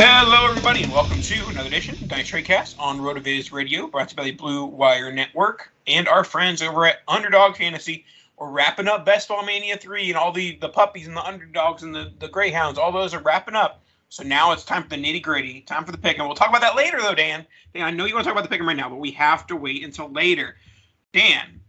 Hello, everybody, and welcome to another edition of Dice Tradecast on RotoViz Radio, brought to you by the Blue Wire Network and our friends over at Underdog Fantasy. We're wrapping up Best Ball Mania 3 and all the, the puppies and the underdogs and the, the greyhounds, all those are wrapping up. So now it's time for the nitty gritty, time for the pick. And we'll talk about that later, though, Dan. Dan, I know you want to talk about the pick right now, but we have to wait until later. Dan,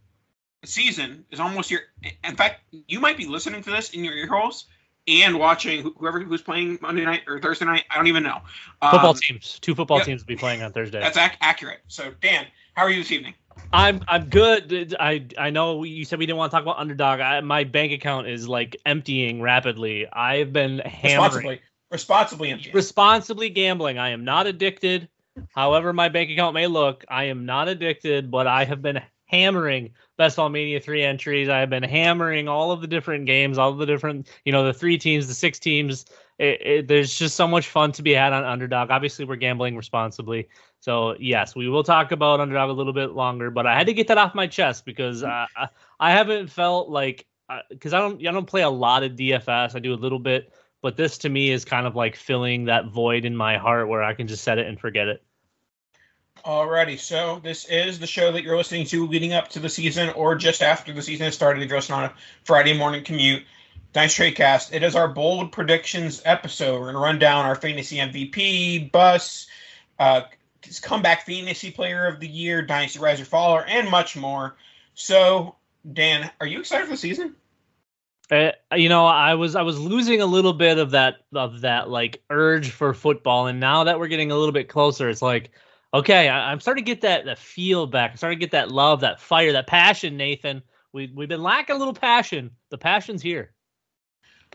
the season is almost here. In fact, you might be listening to this in your ear holes and watching whoever who's playing Monday night or Thursday night. I don't even know. Um, football teams, two football teams will be playing on Thursday. That's ac- accurate. So Dan, how are you this evening? I'm I'm good. I I know you said we didn't want to talk about underdog. I, my bank account is like emptying rapidly. I've been hammering responsibly, responsibly emptying. responsibly gambling. I am not addicted. However, my bank account may look, I am not addicted, but I have been hammering Best Ball Mania 3 entries. I have been hammering all of the different games, all the different, you know, the three teams, the six teams. It, it, there's just so much fun to be had on Underdog. Obviously, we're gambling responsibly. So, yes, we will talk about Underdog a little bit longer, but I had to get that off my chest because uh, I haven't felt like, because uh, I don't, I don't play a lot of DFS. I do a little bit, but this to me is kind of like filling that void in my heart where I can just set it and forget it. Alrighty, so this is the show that you're listening to leading up to the season or just after the season has started you're on a Friday morning commute. Nice trade cast. It is our bold predictions episode. We're going to run down our fantasy MVP, bus, uh, comeback fantasy player of the year, dynasty riser faller, and much more. So, Dan, are you excited for the season? Uh, you know, I was I was losing a little bit of that of that like urge for football, and now that we're getting a little bit closer, it's like Okay, I, am starting to get that that feel back. I'm starting to get that love, that fire, that passion, Nathan. We we've been lacking a little passion. The passion's here.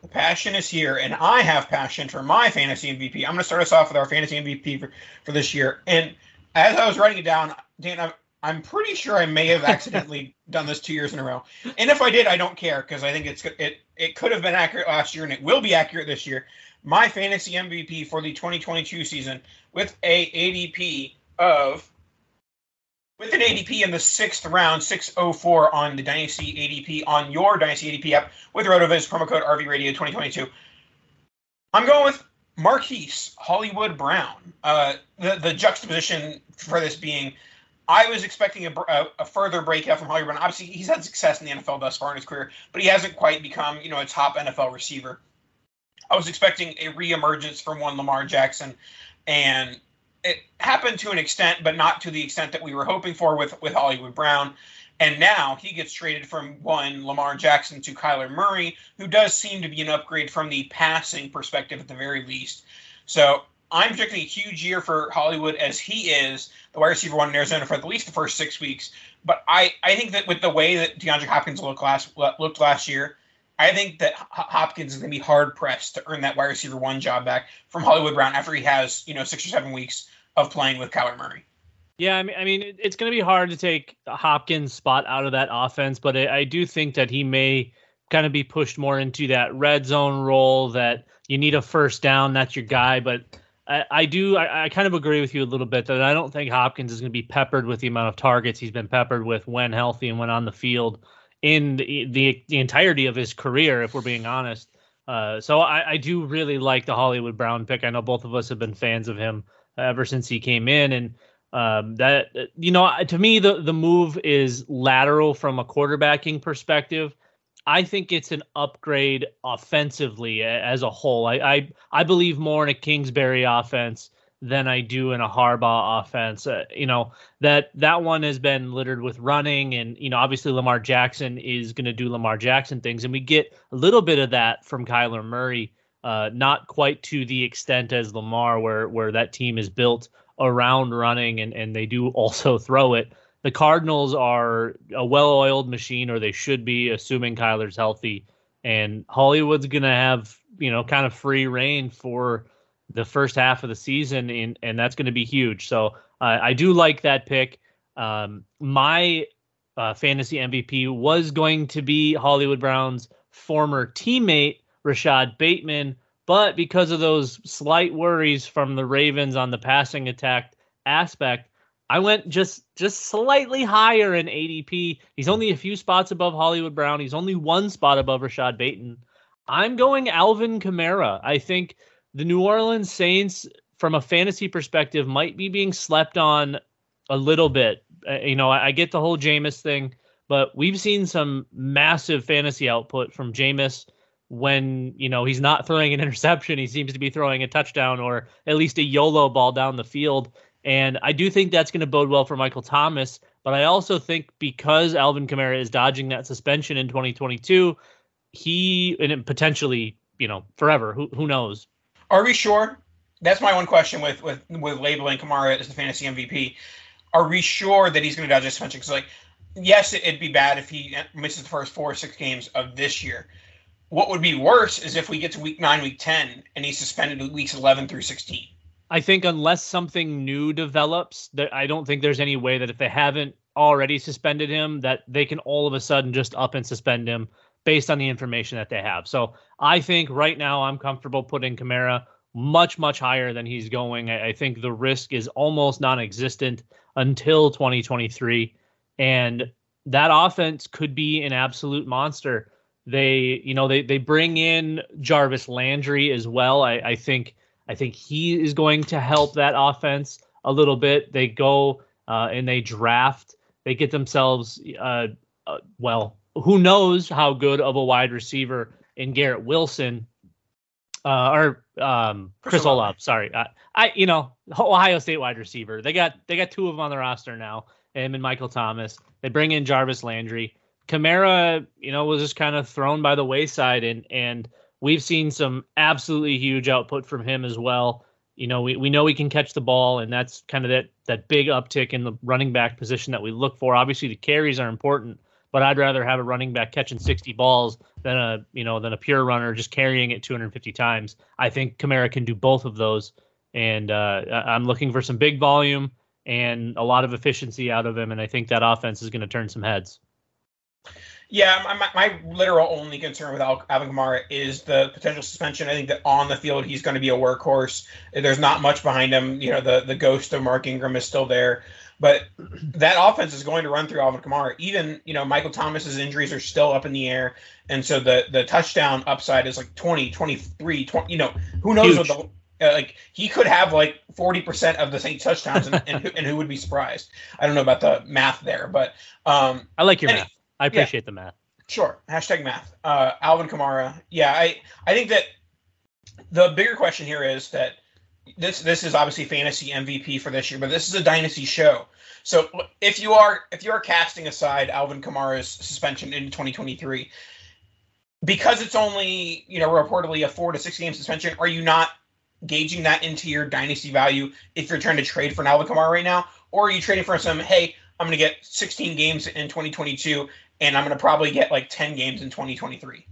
The passion is here, and I have passion for my fantasy MVP. I'm going to start us off with our fantasy MVP for, for this year. And as I was writing it down, Dan, I'm, I'm pretty sure I may have accidentally done this two years in a row. And if I did, I don't care because I think it's it it could have been accurate last year and it will be accurate this year. My fantasy MVP for the 2022 season with a ADP of with an ADP in the sixth round, 604 on the Dynasty ADP on your Dynasty ADP app with RotoViz promo code RV Radio 2022. I'm going with Marquise Hollywood Brown. Uh, the the juxtaposition for this being, I was expecting a, a, a, further breakout from Hollywood Brown. Obviously, he's had success in the NFL thus far in his career, but he hasn't quite become you know a top NFL receiver. I was expecting a reemergence from one Lamar Jackson, and it happened to an extent, but not to the extent that we were hoping for with with Hollywood Brown. And now he gets traded from one Lamar Jackson to Kyler Murray, who does seem to be an upgrade from the passing perspective at the very least. So I'm projecting a huge year for Hollywood as he is the wide receiver one in Arizona for at least the first six weeks. But I, I think that with the way that DeAndre Hopkins looked last looked last year, I think that Hopkins is going to be hard pressed to earn that wide receiver one job back from Hollywood Brown after he has you know six or seven weeks of playing with Kyler Murray. Yeah, I mean, I mean, it's going to be hard to take Hopkins' spot out of that offense, but I, do think that he may kind of be pushed more into that red zone role that you need a first down, that's your guy. But I, do. I, kind of agree with you a little bit that I don't think Hopkins is going to be peppered with the amount of targets he's been peppered with when healthy and when on the field in the the, the entirety of his career, if we're being honest. Uh, so I, I do really like the Hollywood Brown pick. I know both of us have been fans of him ever since he came in, and um, that you know to me the the move is lateral from a quarterbacking perspective. I think it's an upgrade offensively as a whole. I I, I believe more in a Kingsbury offense than I do in a Harbaugh offense. Uh, you know that that one has been littered with running, and you know obviously Lamar Jackson is going to do Lamar Jackson things, and we get a little bit of that from Kyler Murray. Uh, not quite to the extent as Lamar, where where that team is built around running, and and they do also throw it. The Cardinals are a well-oiled machine, or they should be, assuming Kyler's healthy. And Hollywood's going to have you know kind of free reign for the first half of the season, and and that's going to be huge. So uh, I do like that pick. Um, my uh, fantasy MVP was going to be Hollywood Brown's former teammate Rashod Bateman, but because of those slight worries from the Ravens on the passing attack aspect, I went just just slightly higher in ADP. He's only a few spots above Hollywood Brown. He's only one spot above Rashod Bateman. I'm going Alvin Kamara. I think the New Orleans Saints, from a fantasy perspective, might be being slept on a little bit. Uh, you know, I, I, get the whole Jameis thing, but we've seen some massive fantasy output from Jameis when you know he's not throwing an interception. He seems to be throwing a touchdown or at least a YOLO ball down the field. And I do think that's going to bode well for Michael Thomas. But I also think because Alvin Kamara is dodging that suspension in 2022, he and potentially, you know, forever. Who who knows? Are we sure? That's my one question with with with labeling Kamara as the fantasy MVP. Are we sure that he's going to dodge suspension? Because like, yes, it'd be bad if he misses the first four or six games of this year. What would be worse is if we get to week nine, week ten, and he's suspended weeks eleven through sixteen. I think unless something new develops, that I don't think there's any way that if they haven't already suspended him, that they can all of a sudden just up and suspend him based on the information that they have. So I think right now I'm comfortable putting Kamara much, much higher than he's going. I, I think the risk is almost non existent until 2023. And that offense could be an absolute monster. They, you know, they they bring in Jarvis Landry as well. I, I think I think he is going to help that offense a little bit. They go uh, and they draft. They get themselves uh, uh, well who knows how good of a wide receiver in Garrett Wilson uh, or um, Chris Olave. Sorry, I, I, you know Ohio State wide receiver. They got they got two of them on the roster now. Him and Michael Thomas. They bring in Jarvis Landry. Kamara, you know, was just kind of thrown by the wayside, and and we've seen some absolutely huge output from him as well. You know, we, we know he can catch the ball, and that's kind of that that big uptick in the running back position that we look for. Obviously, the carries are important, but I'd rather have a running back catching 60 balls than a you know than a pure runner just carrying it 250 times. I think Kamara can do both of those, and uh, I'm looking for some big volume and a lot of efficiency out of him, and I think that offense is going to turn some heads. Yeah, my, my, literal only concern with Alvin Kamara is the potential suspension. I think that on the field he's going to be a workhorse. There's not much behind him. You know, the the ghost of Mark Ingram is still there. But that offense is going to run through Alvin Kamara. Even you know Michael Thomas's injuries are still up in the air, and so the the touchdown upside is like 20, 23, 20, You know who knows Huge. what the uh, like he could have like 40% of the Saints touchdowns and, and, who, and, who would be surprised? I don't know about the math there but um i like your math. I appreciate yeah, the math. Sure. Hashtag math. Uh alvin kamara. Yeah i i think that the bigger question here is that this this is obviously fantasy MVP for this year, but this is a dynasty show. So if you are if you are casting aside Alvin Kamara's suspension in 2023, because it's only you know reportedly a four to six game suspension, are you not gauging that into your dynasty value if you're trying to trade for an Alvin Kamara right now, or are you trading for some? Hey, I'm going to get 16 games in 2022, and I'm going to probably get like 10 games in 2023.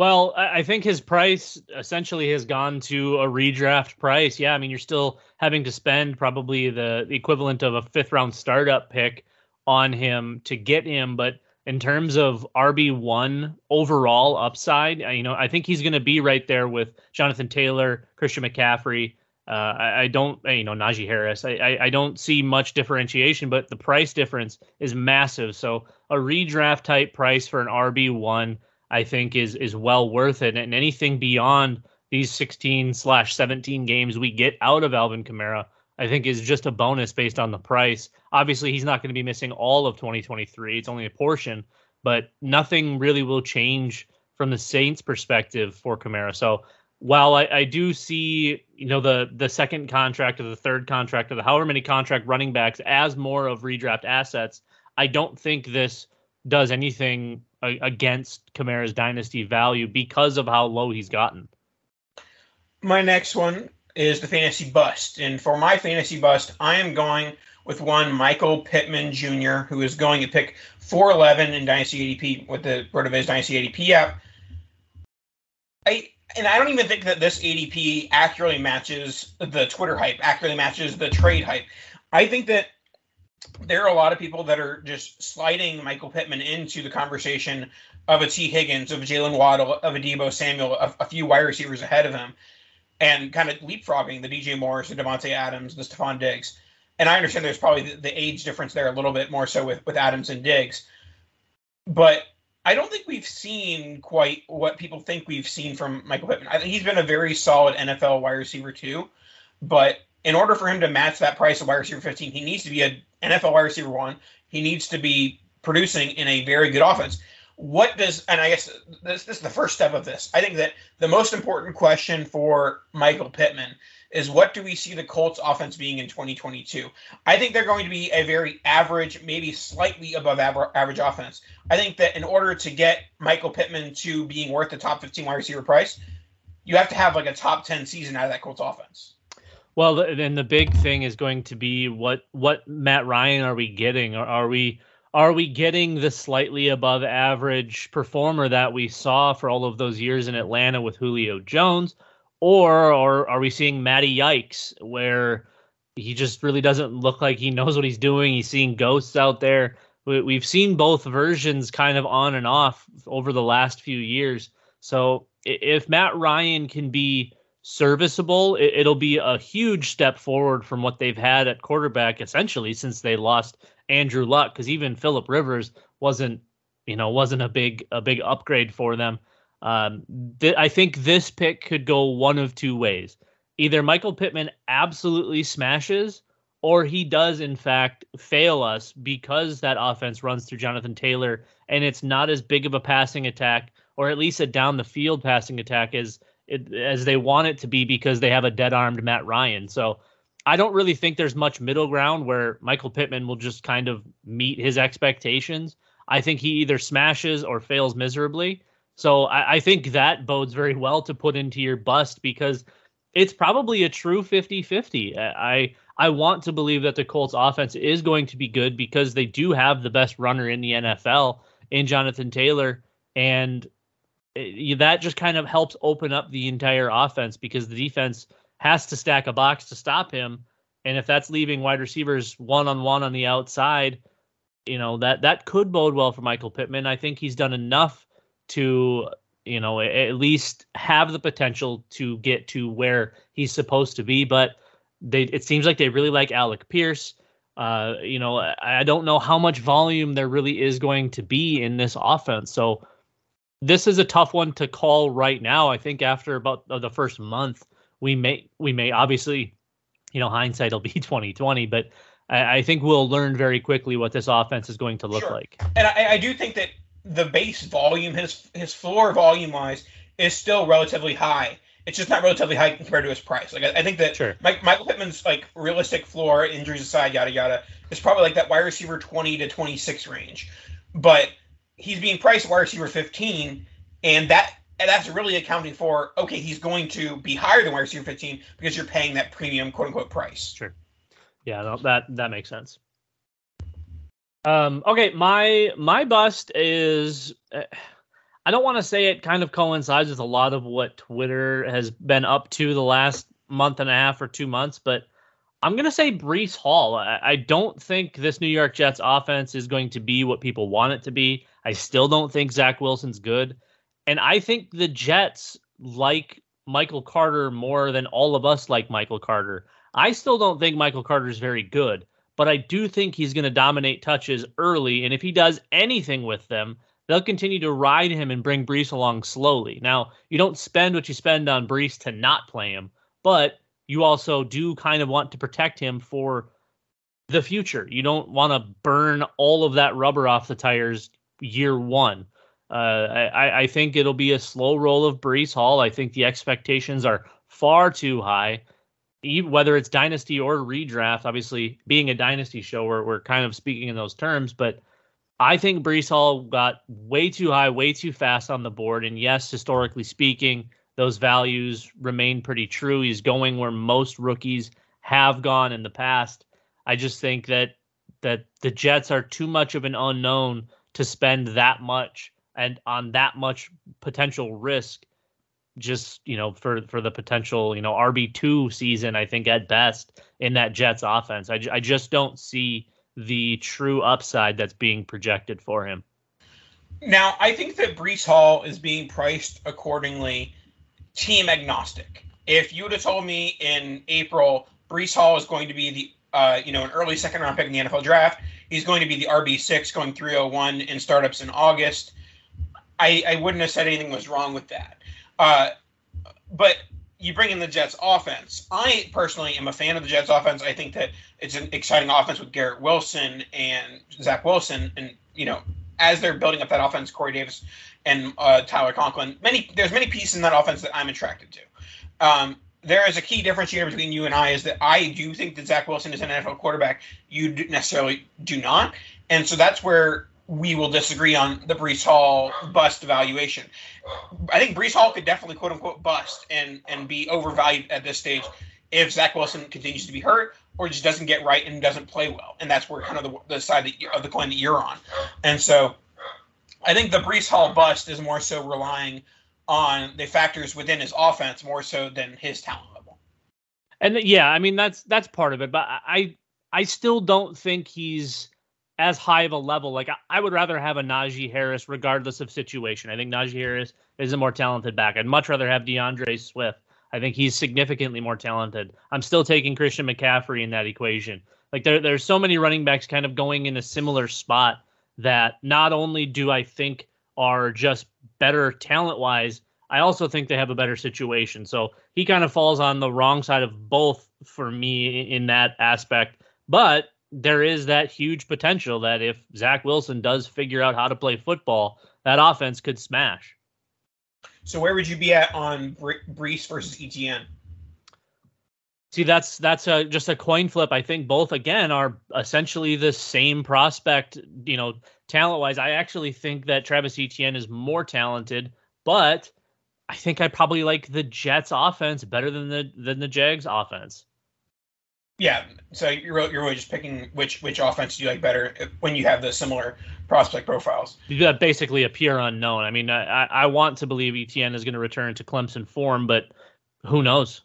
Well, I think his price essentially has gone to a redraft price. Yeah, I mean, you're still having to spend probably the, the equivalent of a fifth round startup pick on him to get him. But in terms of RB1 overall upside, you know, I think he's going to be right there with Jonathan Taylor, Christian McCaffrey. Uh, I, I, don't, you know, Najee Harris. I, I, I, don't see much differentiation, but the price difference is massive. So a redraft type price for an RB one, I think, is is well worth it. And anything beyond these 16 slash 17 games we get out of Alvin Kamara, I think, is just a bonus based on the price. Obviously, he's not going to be missing all of 2023. It's only a portion, but nothing really will change from the Saints' perspective for Kamara. So while I, I, do see, you know, the the second contract or the third contract or the however many contract running backs as more of redraft assets, I don't think this does anything against Kamara's dynasty value because of how low he's gotten. My next one is the fantasy bust, and for my fantasy bust, I am going with one Michael Pittman Jr., who is going to pick 411 in Dynasty ADP with the RotoViz Dynasty ADP app. I and I don't even think that this ADP accurately matches the Twitter hype, accurately matches the trade hype. I think that there are a lot of people that are just sliding Michael Pittman into the conversation of a Tee Higgins, of a Jaylen Waddle, of a Deebo Samuel, a, a few wide receivers ahead of him, and kind of leapfrogging the DJ Moore, the Davante Adams, the Stefon Diggs. And I understand there's probably the, the age difference there a little bit more so with, with Adams and Diggs. But I don't think we've seen quite what people think we've seen from Michael Pittman. I think he's been a very solid NFL wide receiver too, but in order for him to match that price of wide receiver 15, he needs to be an NFL wide receiver one. He needs to be producing in a very good offense. What does and I guess this, this is the first step of this. I think that the most important question for Michael Pittman is what do we see the Colts offense being in 2022? I think they're going to be a very average, maybe slightly above average offense. I think that in order to get Michael Pittman to being worth the top 15 wide receiver price, you have to have like a top 10 season out of that Colts offense. Well, then the big thing is going to be what what Matt Ryan are we getting? Are, are we are we getting the slightly above average performer that we saw for all of those years in Atlanta with Julio Jones? or or are we seeing Matty Yikes where he just really doesn't look like he knows what he's doing? He's seeing ghosts out there. We, have seen both versions kind of on and off over the last few years. So if Matt Ryan can be serviceable, it, will be a huge step forward from what they've had at quarterback essentially since they lost Andrew Luck. Because even Philip Rivers wasn't, you know, wasn't a big a big upgrade for them. Um, th- I think this pick could go one of two ways. Either Michael Pittman absolutely smashes, or he does, in fact, fail us because that offense runs through Jonathan Taylor and it's not as big of a passing attack, or at least a down the field passing attack as it, as they want it to be because they have a dead armed Matt Ryan. So I don't really think there's much middle ground where Michael Pittman will just kind of meet his expectations. I think he either smashes or fails miserably. So I, I think that bodes very well to put into your bust because it's probably a true 50-50. I I want to believe that the Colts offense is going to be good because they do have the best runner in the NFL in Jonathan Taylor and it, that just kind of helps open up the entire offense because the defense has to stack a box to stop him. And if that's leaving wide receivers one on one on the outside, you know, that that could bode well for Michael Pittman. I think he's done enough to you know at least have the potential to get to where he's supposed to be. But they it seems like they really like Alec Pierce. Uh, you know I don't know how much volume there really is going to be in this offense. So this is a tough one to call right now I think after about uh, the first month we may we may obviously you know hindsight will be 2020 but I, I think we'll learn very quickly what this offense is going to look sure. like and I, I do think that the base volume, his his floor volume wise, is still relatively high. It's just not relatively high compared to his price. Like I, I think that sure. Mike, Michael Pittman's like realistic floor, injuries aside, yada yada, is probably like that wide receiver twenty to twenty six range. But he's being priced wide receiver fifteen, and that and that's really accounting for okay, he's going to be higher than wide receiver fifteen because you're paying that premium quote unquote price. Sure. Yeah, that that makes sense. Um, okay, my my bust is. Uh, I don't want to say it kind of coincides with a lot of what Twitter has been up to the last month and a half or two months, but I'm going to say Breece Hall. I, I, don't think this New York Jets offense is going to be what people want it to be. I still don't think Zach Wilson's good. And I think the Jets, like Michael Carter more than all of us like Michael Carter. I still don't think Michael Carter is very good, but I do think he's going to dominate touches early. And if he does anything with them, they'll continue to ride him and bring Breece along slowly. Now, you don't spend what you spend on Breece to not play him, but you also do kind of want to protect him for the future. You don't want to burn all of that rubber off the tires year one. Uh, I, I think it'll be a slow roll of Breece Hall. I think the expectations are far too high, whether it's dynasty or redraft. Obviously, being a dynasty show, we're, we're kind of speaking in those terms, but I think Breece Hall got way too high, way too fast on the board. And yes, historically speaking, those values remain pretty true. He's going where most rookies have gone in the past. I just think that that the Jets are too much of an unknown to spend that much and on that much potential risk just you know for for the potential you know RB2 season I think at best in that Jets offense. I, I just don't see the true upside that's being projected for him. Now I think that Breece Hall is being priced accordingly team agnostic. If you would have told me in April Breece Hall is going to be the uh, you know an early second round pick in the NFL draft he's going to be the RB6 going 301 in startups in August I, I wouldn't have said anything was wrong with that. Uh, but you bring in the Jets offense. I personally am a fan of the Jets offense. I think that it's an exciting offense with Garrett Wilson and Zach Wilson, and you know, as they're building up that offense, Corey Davis and uh, Tyler Conklin. Many there's many pieces in that offense that I'm attracted to. Um, there is a key differentiator between you and I is that I do think that Zach Wilson is an NFL quarterback. You necessarily do not, and so that's where we will disagree on the Breece Hall bust evaluation. I think Breece Hall could definitely quote unquote bust and and be overvalued at this stage if Zach Wilson continues to be hurt or just doesn't get right and doesn't play well. And that's where kind of the, the side that, of the coin that you're on. And so I think the Breece Hall bust is more so relying on the factors within his offense more so than his talent level. And yeah, I mean that's that's part of it, but I I still don't think he's as high of a level. Like I, I, would rather have a Najee Harris regardless of situation. I think Najee Harris is a more talented back. I'd much rather have DeAndre Swift. I think he's significantly more talented. I'm still taking Christian McCaffrey in that equation. Like there, there's so many running backs kind of going in a similar spot that not only do I think are just better talent wise, I also think they have a better situation. So he kind of falls on the wrong side of both for me in that aspect. But there is that huge potential that if Zach Wilson does figure out how to play football, that offense could smash. So where would you be at on Breece versus Etienne? See, that's that's a, just a coin flip. I think both again are essentially the same prospect. You know, talent wise, I actually think that Travis Etienne is more talented, but I think I probably like the Jets offense better than the than the Jags offense. Yeah, so you're really, you're really just picking which which offense do you like better when you have the similar prospect profiles. Yeah, basically a pure unknown. I mean, I, I want to believe Etienne is going to return to Clemson form, but who knows?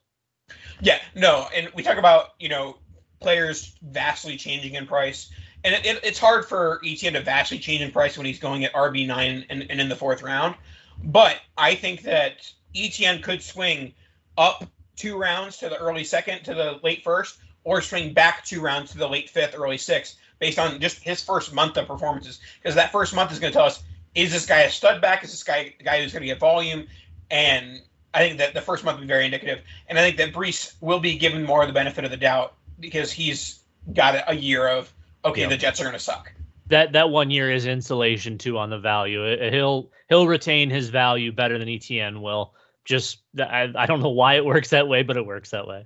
Yeah, no, and we talk about you know players vastly changing in price, and it, it, it's hard for Etienne to vastly change in price when he's going at RB nine and, and in the fourth round. But I think that Etienne could swing up two rounds to the early second to the late first or swing back two rounds to the late fifth, early sixth, based on just his first month of performances. Because that first month is going to tell us is this guy a stud back? Is this guy a guy who's going to get volume? And I think that the first month will be very indicative. And I think that Breece will be given more of the benefit of the doubt because he's got a year of okay, yeah. the Jets are going to suck. That that one year is insulation too on the value. He'll he'll retain his value better than Etienne will. Just I, I don't know why it works that way, but it works that way.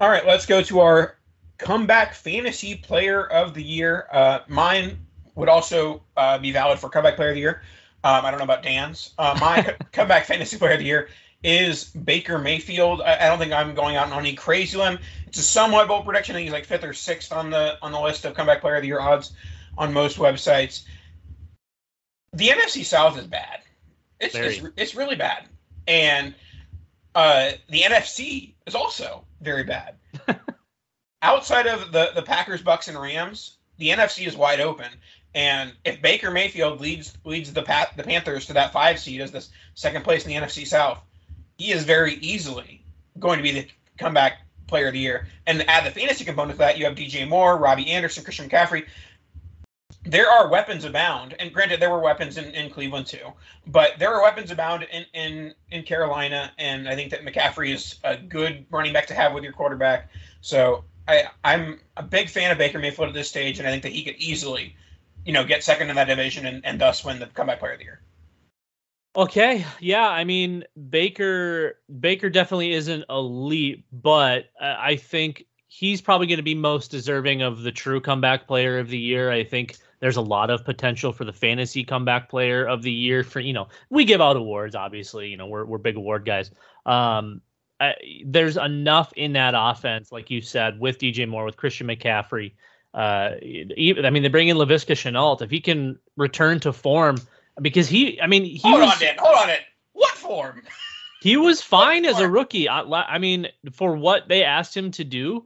All right, let's go to our comeback fantasy player of the year. Uh, mine would also uh, be valid for comeback player of the year. Um, I don't know about Dan's. Uh, my comeback fantasy player of the year is Baker Mayfield. I, I, don't think I'm going out on any crazy limb. It's a somewhat bold prediction. I think he's like fifth or sixth on the on the list of comeback player of the year odds on most websites. The NFC South is bad. It's it's, it's really bad, and uh, the NFC is also very bad. Outside of the the Packers, Bucs, and Rams, the NFC is wide open. And if Baker Mayfield leads leads the Pat, the Panthers to that five seed as the second place in the NFC South, he is very easily going to be the comeback player of the year. And add the fantasy component to that, you have DJ Moore, Robbie Anderson, Christian McCaffrey. There are weapons abound, and granted, there were weapons in, in Cleveland too, but there are weapons abound in, in in Carolina, and I think that McCaffrey is a good running back to have with your quarterback. So I, I'm a big fan of Baker Mayfield at this stage, and I think that he could easily, you know, get second in that division and, and thus win the comeback player of the year. Okay, yeah, I mean Baker Baker definitely isn't elite, but I think he's probably going to be most deserving of the true comeback player of the year. I think there's a lot of potential for the fantasy comeback player of the year for you know we give out awards obviously you know we're we're big award guys um I, there's enough in that offense like you said with DJ Moore with Christian McCaffrey uh even, I mean they bring in Laviska Shenault if he can return to form because he I mean he hold was, on Dan. Hold on it what form? He was fine as a rookie. I, I mean for what they asked him to do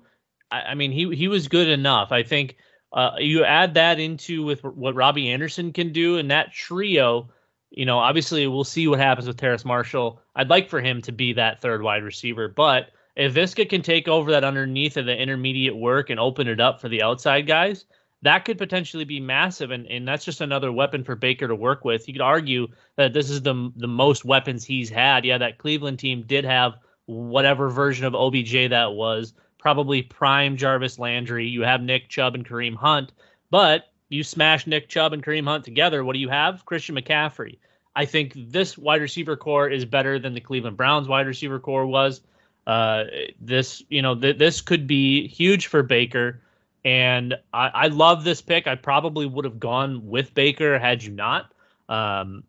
I, I mean he he was good enough. I think uh, you add that into with what Robbie Anderson can do, and that trio. You know, obviously, we'll see what happens with Terrace Marshall. I'd like for him to be that third wide receiver, but if Viska can take over that underneath of the intermediate work and open it up for the outside guys, that could potentially be massive, and, and that's just another weapon for Baker to work with. You could argue that this is the the most weapons he's had. Yeah, that Cleveland team did have whatever version of OBJ that was, probably prime Jarvis Landry. You have Nick Chubb and Kareem Hunt, but you smash Nick Chubb and Kareem Hunt together. What do you have? Christian McCaffrey. I think this wide receiver corps is better than the Cleveland Browns wide receiver corps was. Uh, this, you know, th- this could be huge for Baker. And I, I love this pick. I probably would have gone with Baker had you not. Um,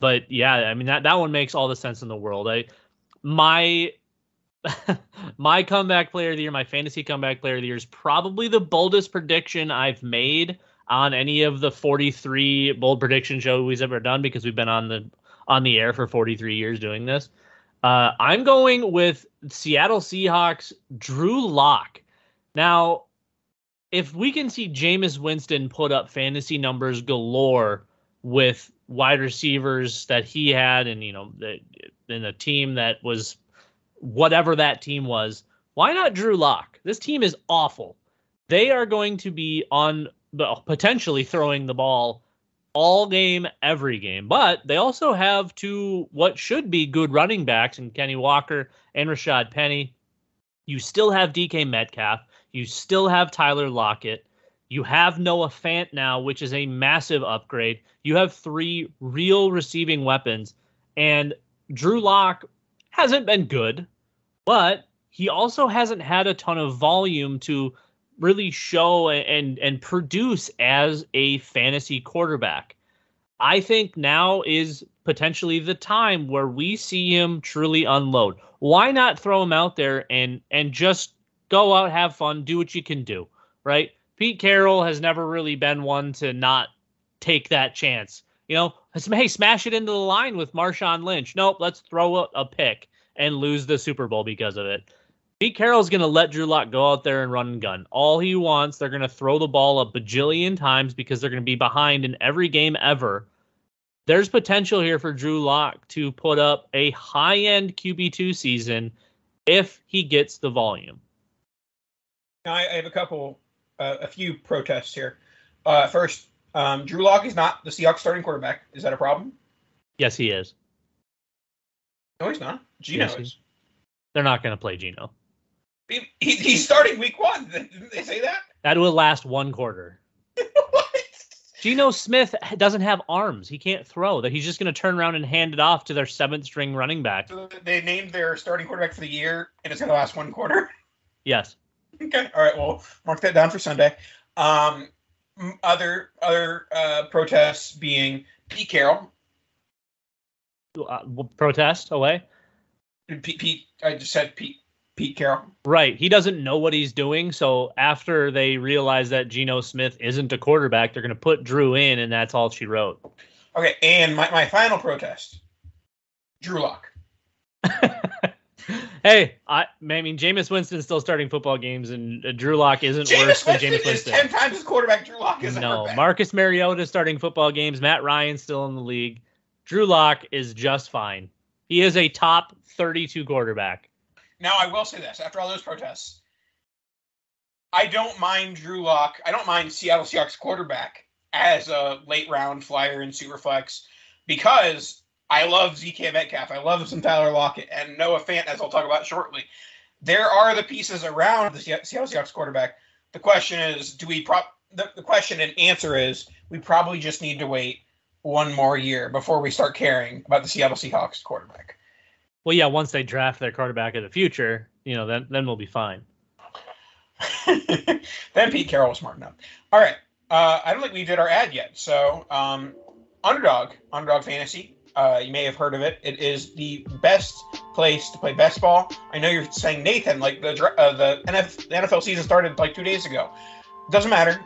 but yeah, I mean that that one makes all the sense in the world. I my my comeback player of the year, my fantasy comeback player of the year is probably the boldest prediction I've made on any of the 43 bold prediction shows we've ever done because we've been on the on the air for 43 years doing this. Uh, I'm going with Seattle Seahawks Drew Lock. Now, if we can see Jameis Winston put up fantasy numbers galore with wide receivers that he had, and you know, the, in a team that was whatever that team was, why not Drew Lock? This team is awful. They are going to be on potentially throwing the ball all game, every game. But they also have two what should be good running backs in Kenny Walker and Rashaad Penny. You still have DK Metcalf. You still have Tyler Lockett. You have Noah Fant now, which is a massive upgrade. You have three real receiving weapons. And Drew Lock hasn't been good, but he also hasn't had a ton of volume to really show and and produce as a fantasy quarterback. I think now is potentially the time where we see him truly unload. Why not throw him out there and and just go out, have fun, do what you can do, right? Pete Carroll has never really been one to not take that chance. You know, hey, smash it into the line with Marshawn Lynch. Nope, let's throw a, pick and lose the Super Bowl because of it. Pete Carroll's going to let Drew Lock go out there and run and gun. All he wants, they're going to throw the ball a bajillion times because they're going to be behind in every game ever. There's potential here for Drew Lock to put up a high end QB2 season if he gets the volume. I have a couple, uh, a few protests here. Uh, first, um, Drew Lock is not the Seahawks starting quarterback. Is that a problem? Yes, he is. No, he's not. Geno yes, is. They're not going to play Geno. He, he, he's starting week one. Didn't they say that? That will last one quarter. what? Geno Smith doesn't have arms. He can't throw. That he's just going to turn around and hand it off to their seventh string running back. So they named their starting quarterback for the year, and it's going to last one quarter. Yes. Okay. All right. Well, mark that down for Sunday. Um, other other uh, protests being Pete Carroll. Uh, protest away. Pete, Pete, I just said Pete. Pete Carroll. Right. He doesn't know what he's doing. So after they realize that Geno Smith isn't a quarterback, they're going to put Drew in, and that's all she wrote. Okay. And my, my final protest Drew Lock. hey, I, I mean, Jameis Winston's still starting football games, and uh, Drew Lock isn't Jameis worse than Winston Jameis Winston. Ten times his quarterback. Drew Lock is no. Marcus Mariota starting football games. Matt Ryan still in the league. Drew Lock is just fine. He is a top 32 quarterback. Now, I will say this after all those protests, I don't mind Drew Lock. I don't mind Seattle Seahawks quarterback as a late round flyer in Superflex because I love DK Metcalf. I love some Tyler Lockett and Noah Fant, as I'll talk about shortly. There are the pieces around the Seattle Seahawks quarterback. The question is, do we prop? The, the question and answer is, we probably just need to wait one more year before we start caring about the Seattle Seahawks quarterback. Well, yeah, once they draft their quarterback of the future, you know, then then we'll be fine. then Pete Carroll was smart enough. All right. Uh, I don't think we did our ad yet. So, um, Underdog, Underdog Fantasy. Uh, you may have heard of it. It is the best place to play best ball. I know you're saying Nathan, like the uh, the, NFL, the NFL season started like two days ago. Doesn't matter.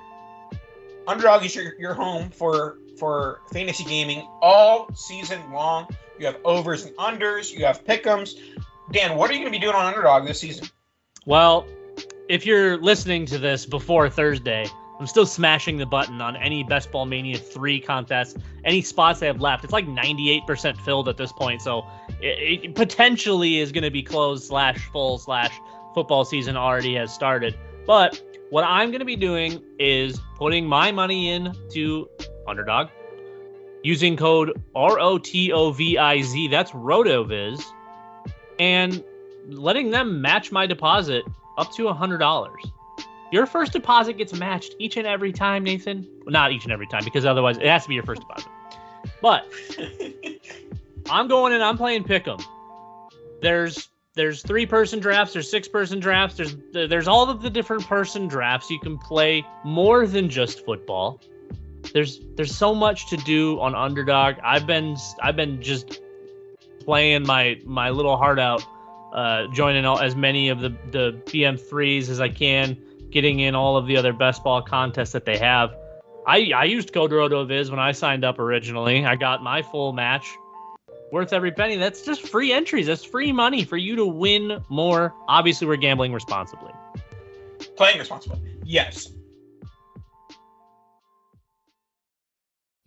Underdog is your, your home for for fantasy gaming all season long. You have overs and unders. You have pick'ems. Dan, what are you going to be doing on Underdog this season? Well, if you're listening to this before Thursday, I'm still smashing the button on any Best Ball Mania 3 contest, any spots they have left. It's like 98% filled at this point, so it, it potentially is going to be closed slash full slash football season already has started. But what I'm going to be doing is putting my money in to Underdog using code R O T O V I Z. That's RotoViz, and letting them match my deposit up to a hundred dollars. Your first deposit gets matched each and every time, Nathan. Well, not each and every time, because otherwise it has to be your first deposit. But I'm going and I'm playing Pick'em. There's there's three person drafts, there's six person drafts, there's there's all of the different person drafts. You can play more than just football. There's there's so much to do on Underdog. I've been I've been just playing my my little heart out, uh, joining all, as many of the the BM threes as I can getting in all of the other best ball contests that they have. I, I used code RotoViz when I signed up originally. I got my full match worth every penny. That's just free entries. That's free money for you to win more. Obviously, we're gambling responsibly. Playing responsibly. Yes.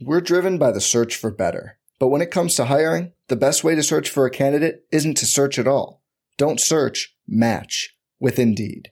We're driven by the search for better. But when it comes to hiring, the best way to search for a candidate isn't to search at all. Don't search, match with Indeed.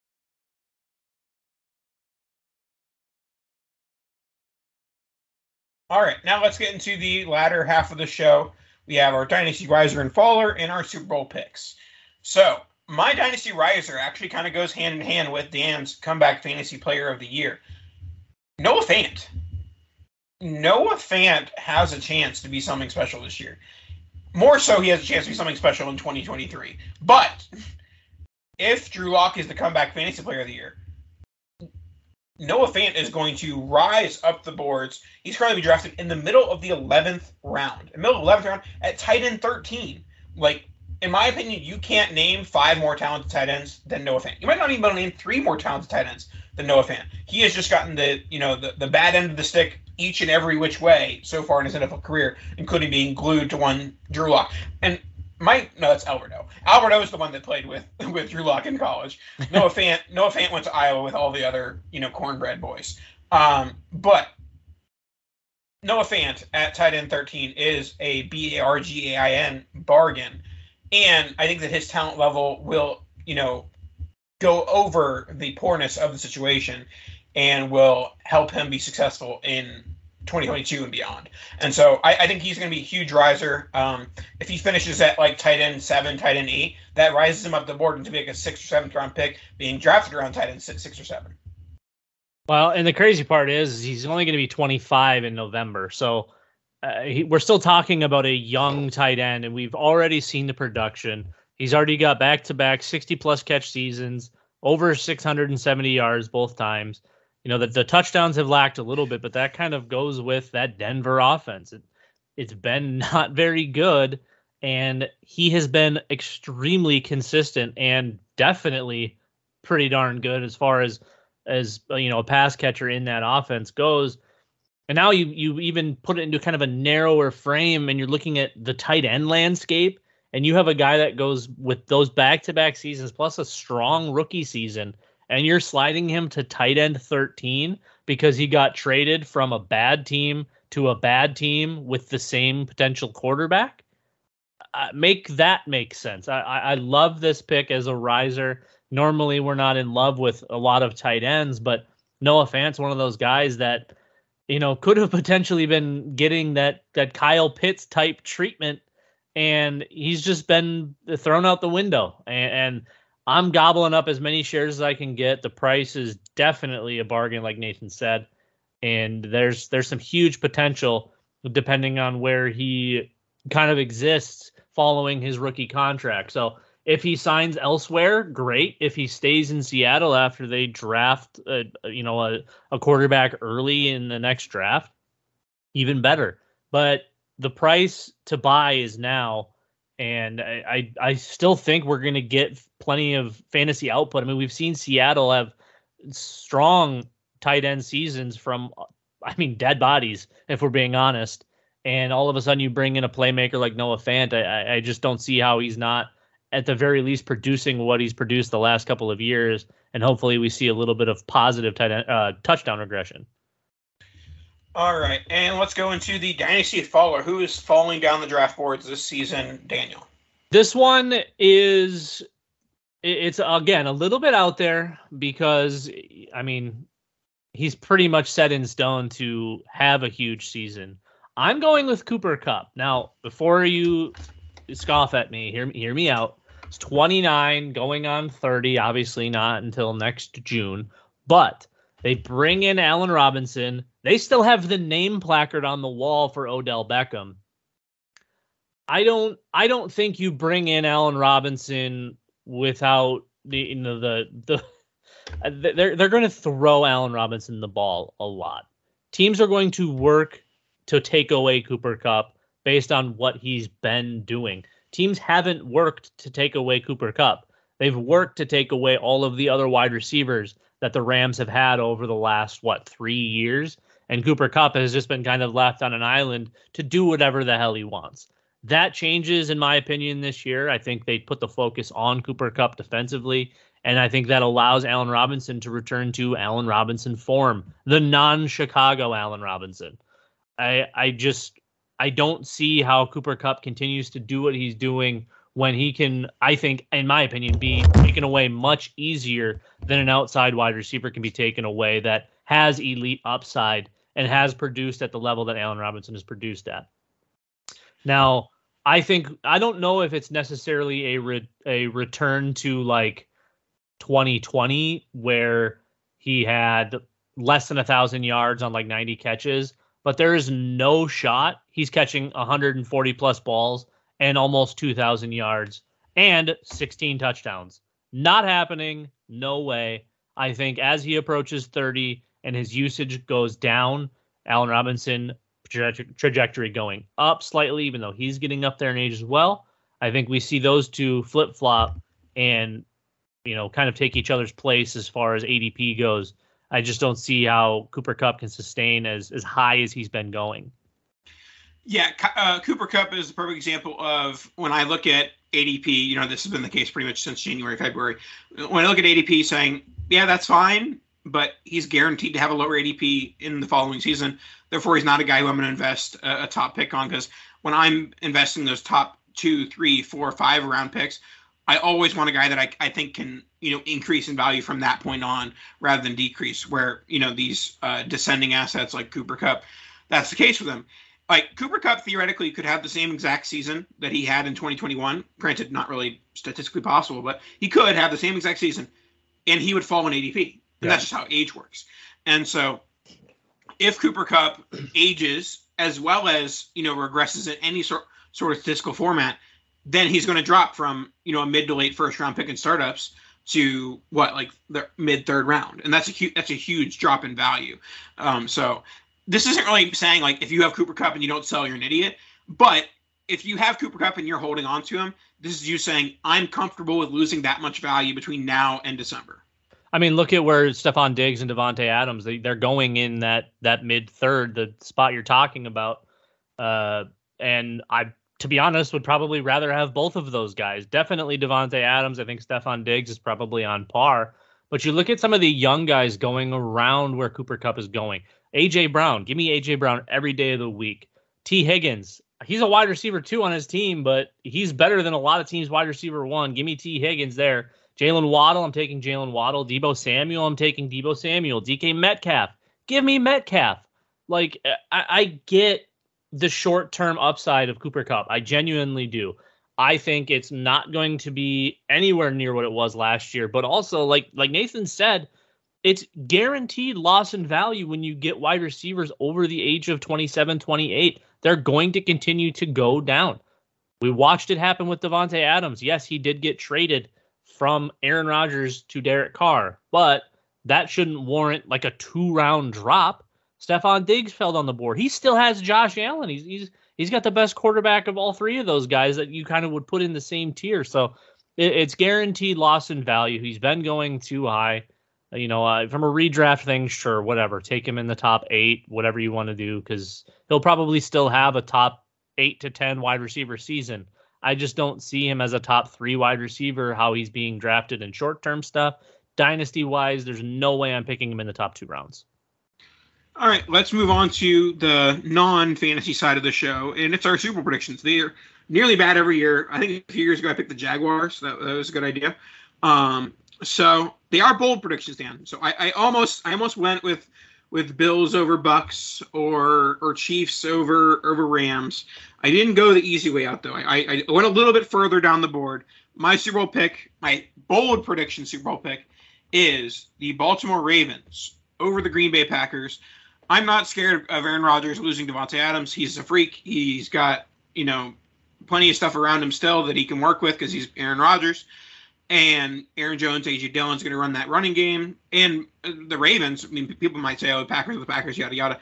All right, now let's get into the latter half of the show. We have our Dynasty Riser and Faller and our Super Bowl picks. So, my Dynasty Riser actually kind of goes hand in hand with Dan's comeback fantasy player of the year. Noah Fant. Noah Fant has a chance to be something special this year. More so, he has a chance to be something special in 2023. But if Drew Lock is the comeback fantasy player of the year, Noah Fant is going to rise up the boards. He's currently drafted in the middle of the 11th round, In the middle of 11th round at tight end 13. Like, in my opinion, you can't name five more talented tight ends than Noah Fant. You might not even be able to name three more talented tight ends than Noah Fant. He has just gotten the, you know, the, the bad end of the stick each and every which way so far in his NFL career, including being glued to one Drew Lock. And Mike, no, that's Alberto. Alberto is the one that played with with Drew Lock in college. Noah Fant, Noah Fant went to Iowa with all the other, you know, cornbread boys. Um, but Noah Fant at tight end 13 is a B A R G A I N bargain. And I think that his talent level will, you know, go over the poorness of the situation and will help him be successful in 2022 and beyond. And so I, I think he's going to be a huge riser. Um, if he finishes at like tight end seven, tight end eight, that rises him up the board into like a sixth or seventh round pick, being drafted around tight end six, six or seven. Well, and the crazy part is he's only going to be 25 in November. So uh, he, we're still talking about a young tight end, and we've already seen the production. He's already got back to back 60 plus catch seasons, over 670 yards both times. You know, the, the touchdowns have lacked a little bit, but that kind of goes with that Denver offense. It, it's been not very good, and he has been extremely consistent and definitely pretty darn good as far as as uh, you know a pass catcher in that offense goes. And now you you even put it into kind of a narrower frame, and you're looking at the tight end landscape, and you have a guy that goes with those back to back seasons plus a strong rookie season, and you're sliding him to tight end 13 because he got traded from a bad team to a bad team with the same potential quarterback. Uh, make that make sense. I, I, I love this pick as a riser normally we're not in love with a lot of tight ends, but Noah Fant's one of those guys that you know could have potentially been getting that that Kyle Pitts type treatment, and he's just been thrown out the window. And, and I'm gobbling up as many shares as I can get. The price is definitely a bargain, like Nathan said, and there's there's some huge potential depending on where he kind of exists following his rookie contract. So if he signs elsewhere, great. If he stays in Seattle after they draft, a, you know, a, a quarterback early in the next draft, even better. But the price to buy is now, and I I, I still think we're going to get plenty of fantasy output. I mean, we've seen Seattle have strong tight end seasons from, I mean, dead bodies, if we're being honest. And all of a sudden, you bring in a playmaker like Noah Fant. I, I just don't see how he's not at the very least producing what he's produced the last couple of years, and hopefully we see a little bit of positive tight end, uh, touchdown regression. All right, and let's go into the dynasty faller. Who is falling down the draft boards this season, Daniel? This one is it's again a little bit out there because I mean he's pretty much set in stone to have a huge season. I'm going with Cooper Kupp. Now, before you scoff at me, hear hear me out. It's 29 going on 30, obviously not until next June. But they bring in Allen Robinson. They still have the name placard on the wall for Odell Beckham. I don't I don't think you bring in Allen Robinson without the you know the the they're they're going to throw Allen Robinson the ball a lot. Teams are going to work to take away Cooper Kupp based on what he's been doing teams haven't worked to take away Cooper Kupp. They've worked to take away all of the other wide receivers that the Rams have had over the last, what, three years? And Cooper Kupp has just been kind of left on an island to do whatever the hell he wants. That changes, in my opinion, this year. I think they put the focus on Cooper Kupp defensively. And I think that allows Allen Robinson to return to Allen Robinson form, the non Chicago Allen Robinson. I I just I don't see how Cooper Kupp continues to do what he's doing when he can, I think, in my opinion, be taken away much easier than an outside wide receiver can be taken away that has elite upside and has produced at the level that Allen Robinson has produced at. Now, I think I don't know if it's necessarily a re, a return to like 2020 where he had less than a thousand yards on like 90 catches but there is no shot he's catching 140 plus balls and almost 2,000 yards and 16 touchdowns. Not happening. No way. I think as he approaches 30 and his usage goes down, Allen Robinson trajectory going up slightly, even though he's getting up there in age as well. I think we see those two flip flop and you know kind of take each other's place as far as ADP goes I just don't see how Cooper Kupp can sustain as as high as he's been going. Yeah, uh, Cooper Kupp is a perfect example of when I look at ADP. You know, this has been the case pretty much since January, February. When I look at ADP, saying, "Yeah, that's fine," but he's guaranteed to have a lower ADP in the following season. Therefore, he's not a guy who I'm going to invest a, a top pick on because when I'm investing those top two, three, four, five round picks, I always want a guy that I, I think can you know increase in value from that point on rather than decrease. Where you know these uh, descending assets like Cooper Kupp, that's the case for them. Like Cooper Kupp theoretically could have the same exact season that he had in 2021. Granted, not really statistically possible, but he could have the same exact season, and he would fall in ADP. And yeah. that's just how age works. And so, if Cooper Kupp ages as well as you know regresses in any sort sort of statistical format, then he's going to drop from you know a mid to late first round pick in startups to what like the mid third round, and that's a huge that's a huge drop in value. Um, so this isn't really saying like if you have Cooper Kupp and you don't sell, you're an idiot. But if you have Cooper Kupp and you're holding on to him, this is you saying I'm comfortable with losing that much value between now and December. I mean, look at where Stefon Diggs and Davante Adams they, they're going in that that mid third, the spot you're talking about. Uh, and I to be honest, would probably rather have both of those guys. Definitely Davante Adams. I think Stefon Diggs is probably on par. But you look at some of the young guys going around where Cooper Kupp is going. AJ Brown, give me AJ Brown every day of the week. Tee Higgins, he's a wide receiver two on his team, but he's better than a lot of teams wide receiver one. Give me Tee Higgins there. Jaylen Waddle, I'm taking Jaylen Waddle. Deebo Samuel, I'm taking Deebo Samuel. DK Metcalf, give me Metcalf. Like I, I get the short term upside of Cooper Kupp. I genuinely do. I think it's not going to be anywhere near what it was last year, but also like like Nathan said, it's guaranteed loss in value when you get wide receivers over the age of 27, 28. They're going to continue to go down. We watched it happen with Davante Adams. Yes, he did get traded from Aaron Rodgers to Derek Carr, but that shouldn't warrant like a two round drop. Stefon Diggs fell on the board. He still has Josh Allen. He's he's he's got the best quarterback of all three of those guys that you kind of would put in the same tier. So it, it's guaranteed loss in value. He's been going too high. You know, uh, from a redraft thing, sure, whatever. Take him in the top eight, whatever you want to do, because he'll probably still have a top eight to ten wide receiver season. I just don't see him as a top three wide receiver. How he's being drafted in short term stuff, dynasty wise, there's no way I'm picking him in the top two rounds. All right, let's move on to the non-fantasy side of the show, and it's our Super predictions. They're nearly bad every year. I think a few years ago I picked the Jaguars. That, that was a good idea. Um, so they are bold predictions, Dan. So I, I, almost I almost went with with Bills over Bucs or or Chiefs over over Rams. I didn't go the easy way out though. I, I went a little bit further down the board. My Super Bowl pick, my bold prediction Super Bowl pick, is the Baltimore Ravens over the Green Bay Packers. I'm not scared of Aaron Rodgers losing Davante Adams. He's a freak. He's got you know plenty of stuff around him still that he can work with because he's Aaron Rodgers. And Aaron Jones, AJ Dillon's going to run that running game. And the Ravens, I mean, people might say, oh, Packers, the Packers, yada, yada.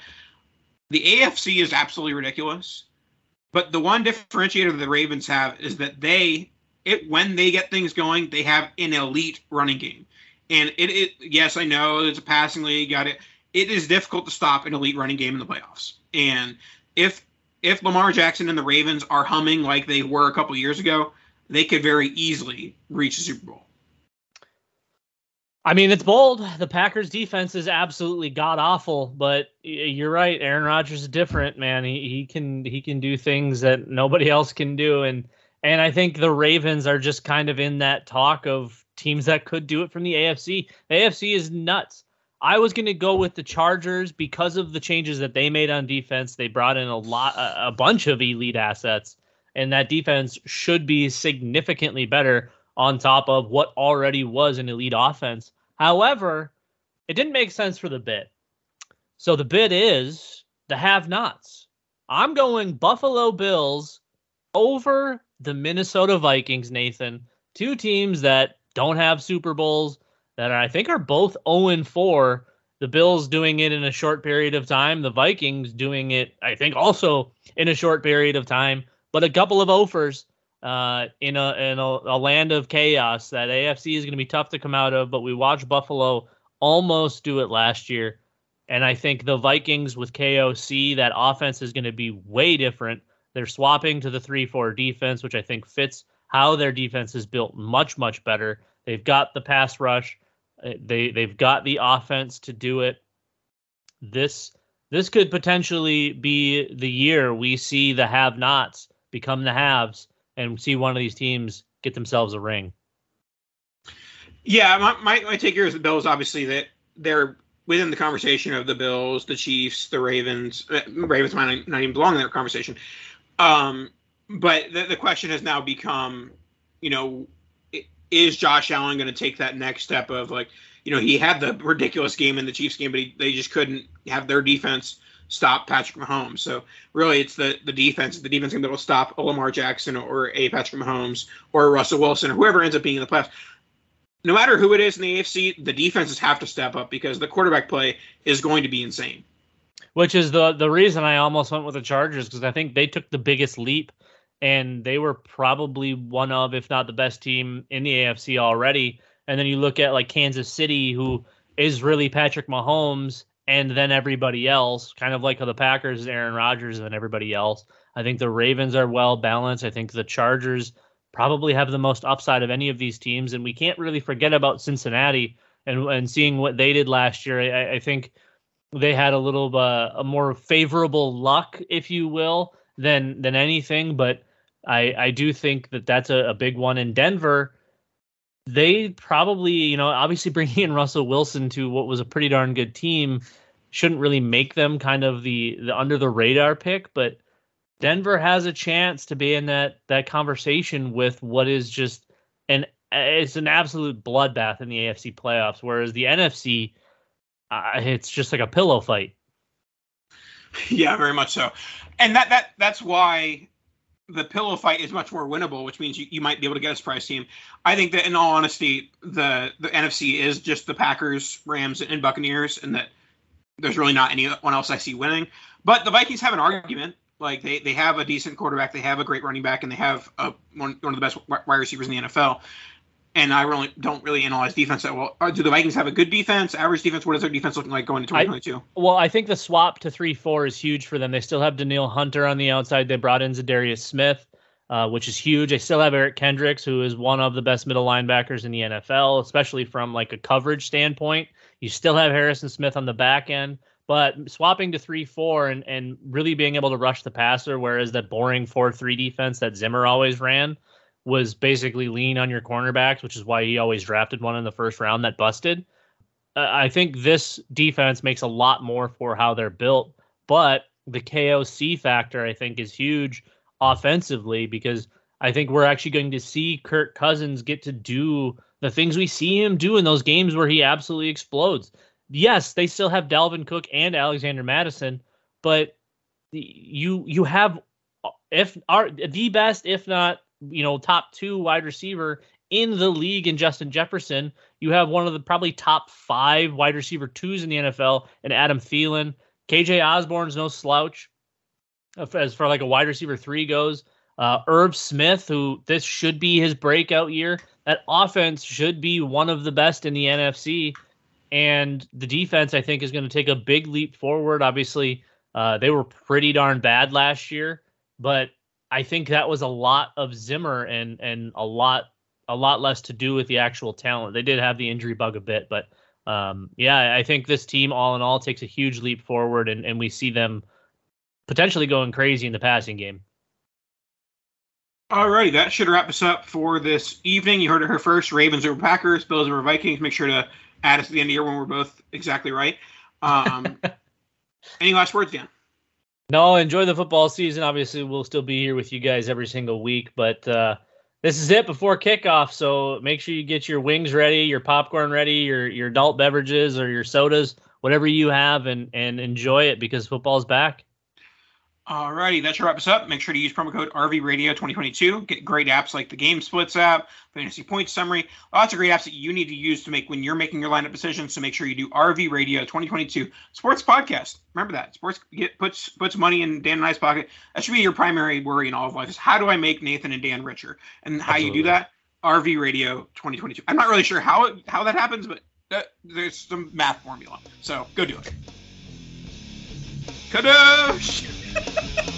The AFC is absolutely ridiculous. But the one differentiator the Ravens have is that they, it when they get things going, they have an elite running game. And it, it yes, I know it's a passing league, got it it is difficult to stop an elite running game in the playoffs. And if if Lamar Jackson and the Ravens are humming like they were a couple years ago, they could very easily reach the Super Bowl. I mean, it's bold. The Packers defense is absolutely god awful, but you're right. Aaron Rodgers is different, man. He he can he can do things that nobody else can do, and and I think the Ravens are just kind of in that talk of teams that could do it from the AFC. The AFC is nuts. I was going to go with the Chargers because of the changes that they made on defense. They brought in a lot, a, a bunch of elite assets, and that defense should be significantly better on top of what already was an elite offense. However, it didn't make sense for the bid. So the bid is the have nots. I'm going Buffalo Bills over the Minnesota Vikings, Nathan. Two teams that don't have Super Bowls that I think are both 0 4. The Bills doing it in a short period of time. The Vikings doing it, I think, also in a short period of time. But a couple of offers uh, in a in a, a land of chaos that AFC is going to be tough to come out of. But we watched Buffalo almost do it last year, and I think the Vikings with KOC that offense is going to be way different. They're swapping to the three four defense, which I think fits how their defense is built much much better. They've got the pass rush Uh, They they've got the offense to do it. This this could potentially be the year we see the have-nots become the haves and see one of these teams get themselves a ring. Yeah, my, my, my take here is the Bills, obviously, that they're within the conversation of the Bills, the Chiefs, the Ravens. Uh, Ravens might not even belong in that conversation. Um, but the, the question has now become, you know, is Josh Allen going to take that next step of like, you know, he had the ridiculous game in the Chiefs game, but he, they just couldn't have their defense stop Patrick Mahomes. So really, it's the the defense. The defense able to stop a Lamar Jackson or a Patrick Mahomes or a Russell Wilson or whoever ends up being in the playoffs no matter who it is in the AFC, the defenses have to step up because the quarterback play is going to be insane. Which is the the reason I almost went with the Chargers because I think they took the biggest leap and they were probably one of, if not the best team in the AFC already. And then you look at like Kansas City, who is really Patrick Mahomes and then everybody else, kind of like the Packers Aaron Rodgers and then everybody else. I think the Ravens are well balanced. I think the Chargers probably have the most upside of any of these teams. And we can't really forget about Cincinnati and and seeing what they did last year. I, I think they had a little uh, a more favorable luck, if you will, than than anything. But I I do think that that's a, a big one in Denver. They probably, you know, obviously bringing in Russell Wilson to what was a pretty darn good team shouldn't really make them kind of the the under the radar pick, but Denver has a chance to be in that that conversation with what is just an it's an absolute bloodbath in the AFC playoffs, whereas the NFC uh, it's just like a pillow fight. Yeah, very much so. And that that that's why the pillow fight is much more winnable, which means you, you might be able to get a surprise team. I think that in all honesty, the the NFC is just the Packers, Rams, and Buccaneers, and that there's really not anyone else I see winning. But the Vikings have an argument. Like they, they have a decent quarterback, they have a great running back, and they have a, one, one of the best wide receivers in the NFL. And I really don't really analyze defense that well. Uh, Do the Vikings have a good defense, average defense? What is their defense looking like going into 2022? Well, I think the swap to three four is huge for them. They still have Danielle Hunter on the outside. They brought in Za'Darius Smith, uh, which is huge. They still have Eric Kendricks, who is one of the best middle linebackers in the NFL, especially from like a coverage standpoint. You still have Harrison Smith on the back end, but swapping to three four and and really being able to rush the passer, whereas that boring four three defense that Zimmer always ran was basically lean on your cornerbacks, which is why he always drafted one in the first round that busted. Uh, I think this defense makes a lot more for how they're built, but the KOC factor I think is huge offensively because I think we're actually going to see Kirk Cousins get to do the things we see him do in those games where he absolutely explodes. Yes, they still have Dalvin Cook and Alexander Mattison, but you you have if are the best, if not you know top two wide receiver in the league in Justin Jefferson. You have one of the probably top five wide receiver twos in the NFL, and Adam Thielen. KJ Osborn's no slouch as far like a wide receiver three goes. Uh, Irv Smith, who this should be his breakout year. That offense should be one of the best in the NFC, and the defense I think is going to take a big leap forward. Obviously, uh, they were pretty darn bad last year, but I think that was a lot of Zimmer and and a lot a lot less to do with the actual talent. They did have the injury bug a bit, but um, yeah, I think this team all in all takes a huge leap forward, and, and we see them potentially going crazy in the passing game. Alrighty, that should wrap us up for this evening. You heard it here first: Ravens over Packers, Bills over Vikings. Make sure to add us at the end of the year when we're both exactly right. Um, any last words, Dan? No, enjoy the football season. Obviously, we'll still be here with you guys every single week, but uh, this is it before kickoff. So make sure you get your wings ready, your popcorn ready, your your adult beverages or your sodas, whatever you have, and and enjoy it because football's back. Alrighty, that should wrap us up. Make sure to use promo code RVRadio2022. Get great apps like the Game Splits app, Fantasy Points Summary, lots of great apps that you need to use to make when you're making your lineup decisions. So make sure you do RV Radio 2022 Sports Podcast. Remember that sports get, puts puts money in Dan and I's pocket. That should be your primary worry in all of life: is how do I make Nathan and Dan richer? And how Absolutely. you do that? RV Radio 2022. I'm not really sure how it, how that happens, but that, there's some math formula. So go do it. Kadosh! Ha ha ha!